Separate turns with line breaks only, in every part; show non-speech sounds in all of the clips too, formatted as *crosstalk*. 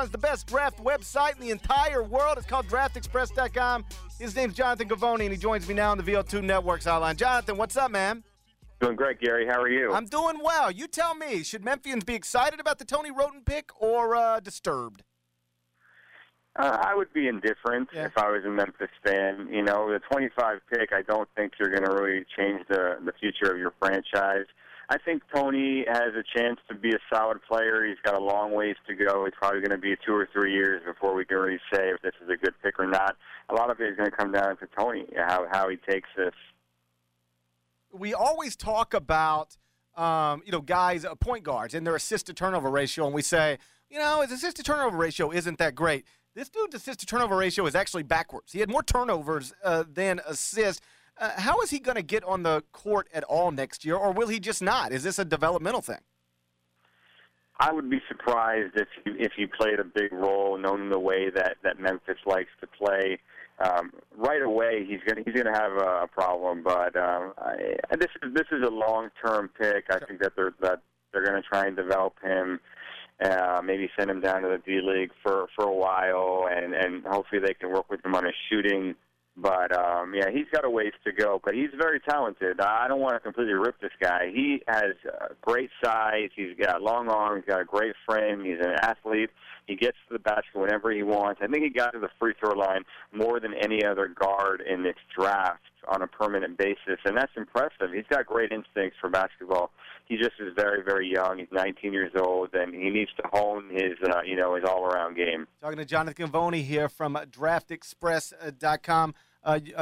runs the best draft website in the entire world. It's called DraftExpress.com. His name's Jonathan Givony, and he joins me now on the VO2 Network's hotline. Jonathan, what's up, man?
Doing great, Gary. How are you?
I'm doing well. You tell me, should Memphians be excited about the Tony Wroten pick or uh, disturbed?
Uh, I would be indifferent
Yeah.
if I was a Memphis fan. You know, the 25 pick, I don't think you're going to really change the the future of your franchise. I think Tony has a chance to be a solid player. He's got a long ways to go. It's probably going to be two or three years before we can really say if this is a good pick or not. A lot of it is going to come down to Tony, how how he takes this.
we always talk about um, you know guys uh, point guards and their assist to turnover ratio and we say you know his assist to turnover ratio isn't that great this dude's assist to turnover ratio is actually backwards he had more turnovers uh, than assists uh, how is he going to get on the court at all next year or will he just not is this a developmental thing
I would be surprised if he, if he played a big role, knowing the way that that Memphis likes to play. Um, right away, he's gonna he's gonna have a problem. But um, I, this is this is a long term pick. I think that they're that they're gonna try and develop him. Uh, maybe send him down to the D League for for a while, and and hopefully they can work with him on his shooting. But um, yeah, he's got a ways to go. But he's very talented. I don't want to completely rip this guy. He has uh, great size. He's got long arms. He's got a great frame. He's an athlete. He gets to the basket whenever he wants. I think he got to the free throw line more than any other guard in this draft on a permanent basis, and that's impressive. He's got great instincts for basketball. He just is very, very young. He's 19 years old, and he needs to hone his, uh, you know, his all-around game.
talking to jonathan Givony here from draftexpress.com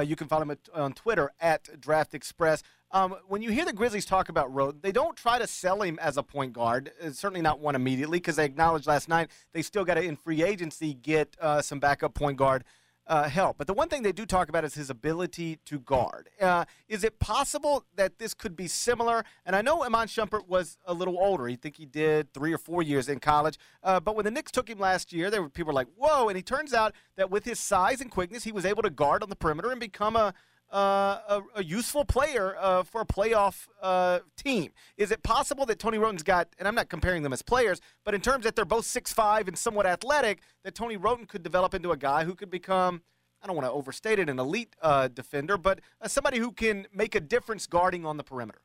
you can follow him at, on twitter at draftexpress um, when you hear the Grizzlies talk about Wroten, they don't try to sell him as a point guard. Uh, certainly not one immediately, because they acknowledged last night they still got to, in free agency, get uh, some backup point guard uh, help. But the one thing they do talk about is his ability to guard. Uh, is it possible that this could be similar? And I know Iman Shumpert was a little older. I think he did three or four years in college. Uh, but when the Knicks took him last year, there were people were like, "Whoa!" And he turns out that with his size and quickness, he was able to guard on the perimeter and become a uh, a, a useful player uh, for a playoff uh, team. Is it possible that Tony Wroten's got, and I'm not comparing them as players, but in terms that they're both 6'5 and somewhat athletic, that Tony Wroten could develop into a guy who could become, I don't want to overstate it, an elite uh, defender, but uh, somebody who can make a difference guarding on the perimeter?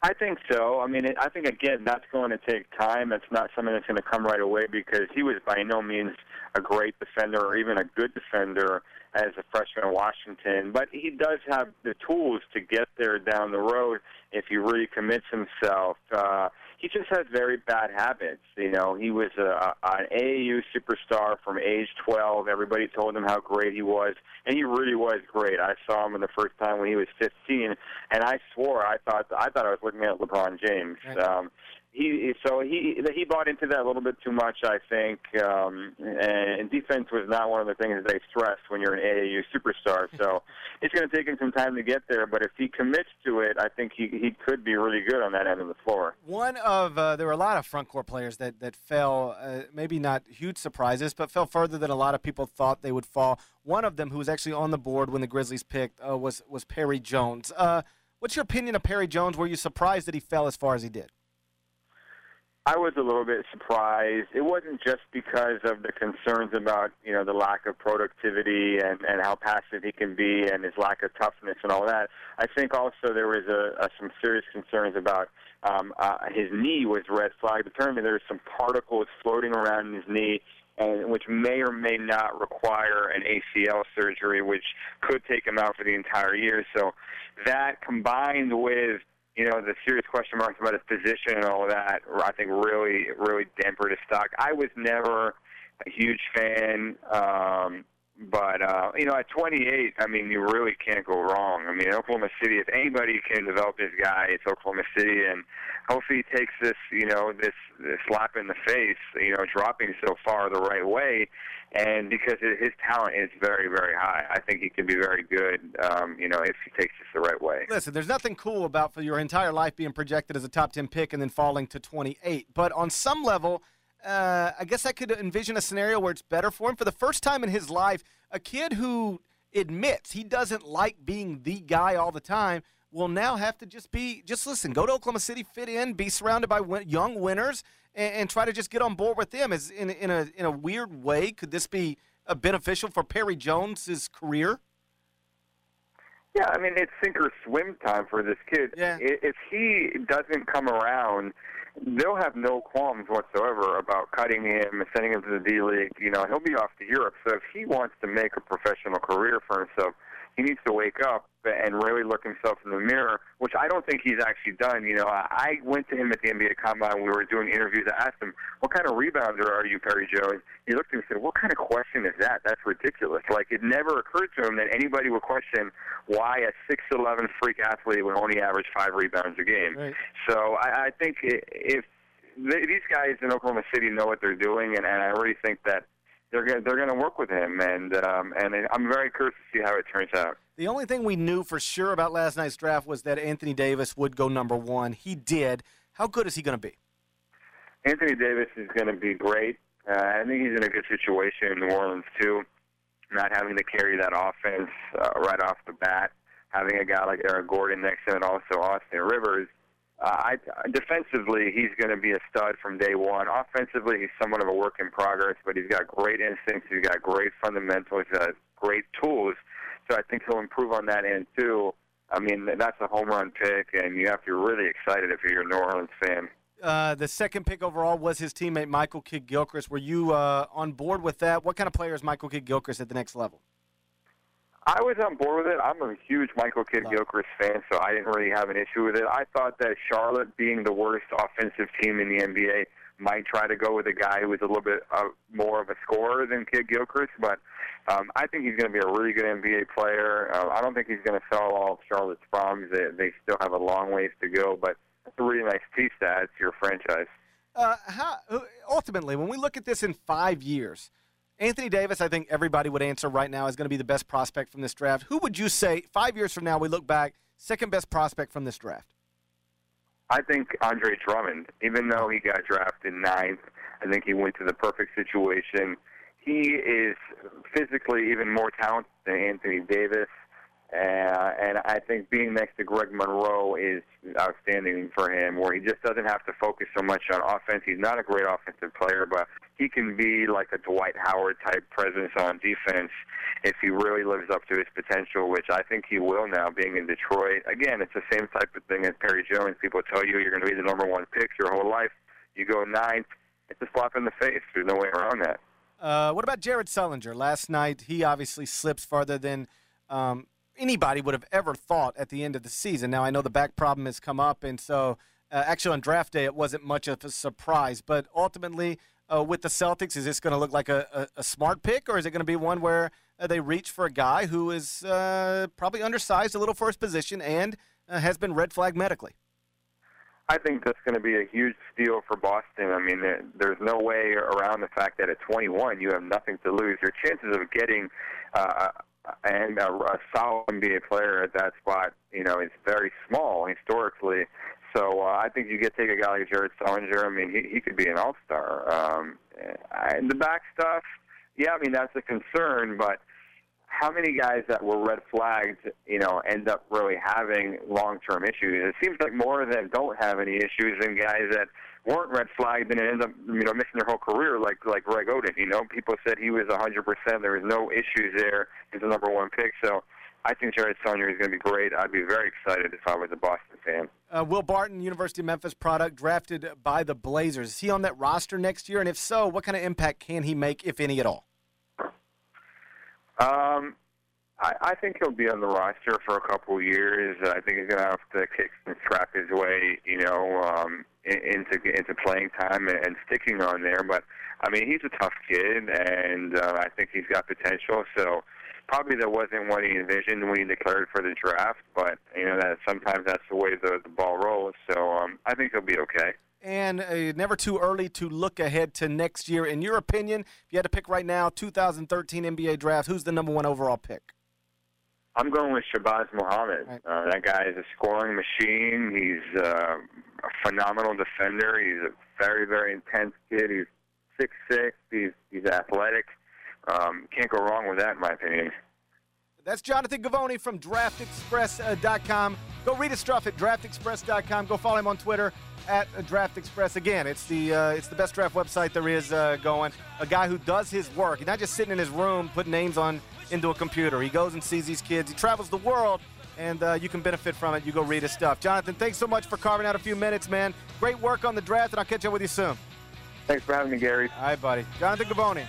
I think so. I mean, I think again that's going to take time. It's not something that's going to come right away because he was by no means a great defender or even a good defender as a freshman in Washington. But he does have the tools to get there down the road if he really commits himself. Uh, he just has very bad habits. You know, he was a, an AAU superstar from age 12. Everybody told him how great he was, and he really was great. I saw him in the first time when he was 15, and I swore I thought I thought I was looking at LeBron James.
Right.
Um, he so he he bought into that a little bit too much, I think. Um, and defense was not one of the things they stress when you're an AAU superstar. So *laughs* it's going to take him some time to get there. But if he commits to it, I think he he could be really good on that end of the floor.
One of uh, there were a lot of front court players that that fell, uh, maybe not huge surprises, but fell further than a lot of people thought they would fall. One of them, who was actually on the board when the Grizzlies picked, uh, was was Perry Jones. Uh, what's your opinion of Perry Jones? Were you surprised that he fell as far as he did?
I was a little bit surprised. It wasn't just because of the concerns about you know the lack of productivity and and how passive he can be and his lack of toughness and all that. I think also there was a, a some serious concerns about um, uh, his knee was red flag. Apparently there was some particles floating around in his knee. And which may or may not require an ACL surgery, which could take him out for the entire year. So, that combined with you know, the serious question marks about his position and all of that, I think really, really dampened his stock. I was never a huge fan, um, but uh, you know, at 28, I mean, you really can't go wrong. I mean, Oklahoma City, if anybody can develop this guy, it's Oklahoma City, and hopefully he takes this, you know, this, this slap in the face, you know, dropping so far the right way. And because his talent is very, very high, I think he can be very good. Um, you know, if he takes this the right way.
Listen, there's nothing cool about for your entire life being projected as a top 10 pick and then falling to 28. But on some level, uh, I guess I could envision a scenario where it's better for him. For the first time in his life, a kid who admits he doesn't like being the guy all the time will now have to just be, just listen, go to Oklahoma City, fit in, be surrounded by win- young winners, and, and try to just get on board with them. Is in in a in a weird way, could this be uh, beneficial for Perry Jones's career?
Yeah, I mean it's sink or swim time for this kid.
Yeah.
If he doesn't come around, they'll have no qualms whatsoever about cutting him and sending him to the D League. You know, he'll be off to Europe. So if he wants to make a professional career for himself, he needs to wake up and really look himself in the mirror, which I don't think he's actually done. You know, I went to him at the NBA Combine. When we were doing interviews. I asked him, "What kind of rebounder are you, Perry Jones?" He looked at me and said, "What kind of question is that? That's ridiculous." Like it never occurred to him that anybody would question why a six eleven freak athlete would only average five rebounds a game.
Right.
So I, I think if these guys in Oklahoma City know what they're doing, and, and I really think that they're gonna, they're going to work with him, and um, and I'm very curious to see how it turns out.
The only thing we knew for sure about last night's draft was that Anthony Davis would go number one. He did. How good is he going to be?
Anthony Davis is going to be great. Uh, I think he's in a good situation in New Orleans too, not having to carry that offense uh, right off the bat, having a guy like Eric Gordon next to him, and also Austin Rivers uh, I, defensively, he's going to be a stud from day one. Offensively, he's somewhat of a work in progress, but he's got great instincts. He's got great fundamentals. He's got great tools. So I think he'll improve on that end too. I mean, that's a home run pick, and you have to be really excited if you're a New Orleans fan.
Uh, the second pick overall was his teammate Michael Kidd Gilchrist. Were you uh, on board with that? What kind of player is Michael Kidd Gilchrist at the next level?
I was on board with it. I'm a huge Michael Kidd Gilchrist fan, so I didn't really have an issue with it. I thought that Charlotte, being the worst offensive team in the NBA, might try to go with a guy who was a little bit uh, more of a scorer than Kidd Gilchrist, but um, I think he's going to be a really good NBA player. Uh, I don't think he's going to solve all of Charlotte's problems. They, they still have a long ways to go, but that's a really nice piece to add to your franchise.
Uh, how, ultimately, when we look at this in five years, Anthony Davis, I think everybody would answer right now, is going to be the best prospect from this draft. Who would you say, five years from now, we look back, second best prospect from this draft?
I think Andre Drummond, even though he got drafted ninth, I think he went to the perfect situation. He is physically even more talented than Anthony Davis. Uh, and I think being next to Greg Monroe is outstanding for him, where he just doesn't have to focus so much on offense. He's not a great offensive player, but he can be like a Dwight Howard type presence on defense if he really lives up to his potential, which I think he will now, being in Detroit. Again, it's the same type of thing as Perry Jones. People tell you you're going to be the number one pick your whole life. You go ninth, it's a slap in the face. There's no way around that.
Uh, what about Jared Sullinger? Last night, he obviously slips farther than. Um, anybody would have ever thought at the end of the season. Now I know the back problem has come up, and so uh, actually on draft day it wasn't much of a surprise. But ultimately, uh, with the Celtics, is this going to look like a, a, a, smart pick, or is it going to be one where uh, they reach for a guy who is uh, probably undersized a little for his position and uh, has been red flagged medically?
I think that's going to be a huge steal for Boston. I mean, there's no way around the fact that at 21 you have nothing to lose. Your chances of getting uh, and a, a solid NBA player at that spot, you know, is very small historically. So uh, I think you get take a guy like Jared Sullinger. I mean, he he could be an all star. Um, and the back stuff, yeah, I mean that's a concern, but how many guys that were red flagged, you know, end up really having long term issues? It seems like more them don't have any issues than guys that weren't red flagged and end up, you know, missing their whole career, like like Greg Oden. You know, people said he was 100%. There was no issues there. He's the number one pick. So I think Jared Sullinger is going to be great. I'd be very excited if I was a Boston fan.
Uh, Will Barton, University of Memphis product, drafted by the Blazers. Is he on that roster next year? And if so, what kind of impact can he make, if any at all?
Um, I, I think he'll be on the roster for a couple of years. I think he's going to have to kick and scrap his way, you know, um, into into playing time and, sticking on there. But I mean, he's a tough kid, and uh, I think he's got potential. So probably that wasn't what he envisioned when he declared for the draft. But you know that sometimes that's the way the the ball rolls. So um, I think he'll be okay.
And uh, never too early to look ahead to next year. In your opinion, if you had to pick right now, 2013 NBA draft, who's the number one overall pick?
I'm going with Shabazz Muhammad. Right. Uh, that guy is a scoring machine. He's uh, a phenomenal defender. He's a very, very intense kid. He's six six. He's he's athletic. Um, can't go wrong with that, in my opinion.
That's Jonathan Givony from DraftExpress.com. Go read his stuff at DraftExpress.com. Go follow him on Twitter at DraftExpress. Again, it's the uh, it's the best draft website there is uh, going. A guy who does his work. He's not just sitting in his room putting names on into a computer. He goes and sees these kids. He travels the world, and uh, you can benefit from it. You go read his stuff. Jonathan, thanks so much for carving out a few minutes, man. Great work on the draft, and I'll catch up with you soon.
Thanks for having me, Gary.
All right, buddy. Jonathan Givony.